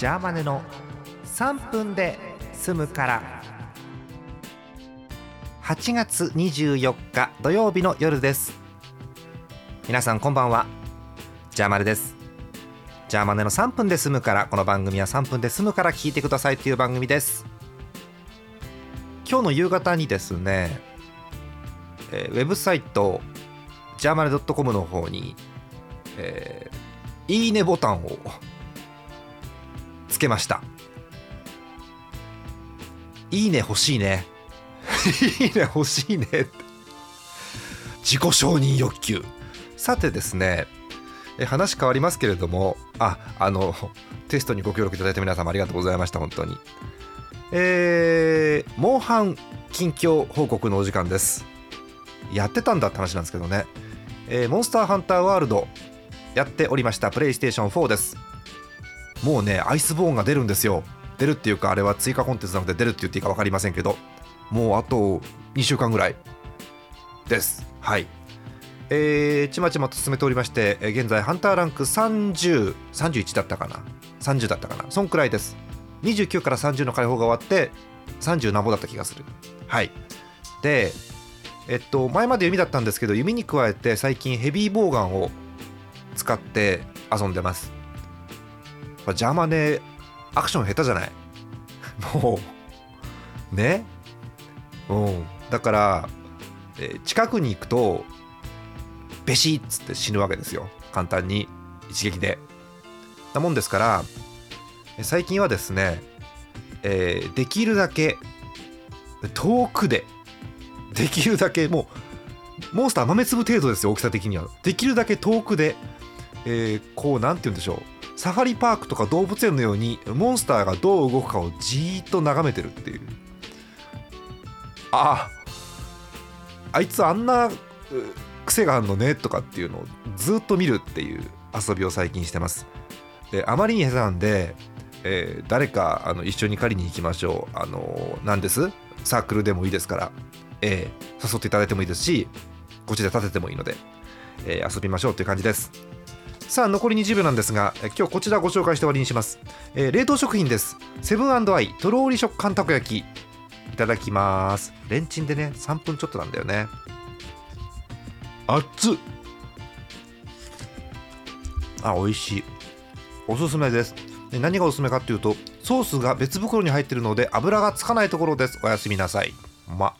ジャーマネの3分で済むから。8月24日土曜日の夜です。皆さんこんばんは。ジャーマネです。ジャーマネの3分で済むからこの番組は3分で済むから聞いてくださいという番組です。今日の夕方にですね、えーウェブサイトジャーマネ .com の方に、えーいいねボタンをけました。いいね欲しいね。いいね欲しいね。自己承認欲求。さてですねえ話変わりますけれどもああのテストにご協力いただいた皆様ありがとうございました本当に。えー、モンハン近況報告のお時間です。やってたんだって話なんですけどね、えーモンスターハンターワールドやっておりましたプレイステーション4です。もうねアイスボーンが出るんですよ。出るっていうかあれは追加コンテンツなので出るって言っていいか分かりませんけどもうあと2週間ぐらい。です。はい。えー、ちまちまと進めておりましてえー現在ハンターランク3031だったかな？30だったかな？そんくらいです。29から30の解放が終わって30何ぼだった気がする。はい。でえっと前まで弓だったんですけど弓に加えて最近ヘビーボウガンを使って遊んでます。まあジャーマネアクション下手じゃない？もう。ね？うん。だから、えー近くに行くとベシッつって死ぬわけですよ。簡単に。一撃で。なもんですから最近はですね、えーできるだけ遠くでできるだけもうモンスター豆粒程度ですよ大きさ的には。できるだけ遠くで、えーこうなんて言うんでしょう。サファリパークとか動物園のようにモンスターがどう動くかをじーっと眺めてるっていう。ああ。あいつあんな癖があるのねとかっていうのをずっと見るっていう遊びを最近してます。であまりに下手なんで、えー誰かあの一緒に狩りに行きましょう。あの何です？サークルでもいいですから、えー誘っていただいてもいいですしこっちで立ててもいいので、えー遊びましょうっていう感じです。さあ残り20秒なんですがえ今日こちらご紹介して終わりにします、えー冷凍食品です。セブンアイとろーり食感たこ焼き。いただきます。レンチンでね3分ちょっとなんだよね。熱っ。あ美味しい。おすすめです。で何がおすすめかっていうとソースが別袋に入っているので油がつかないところです。おやすみなさい。ま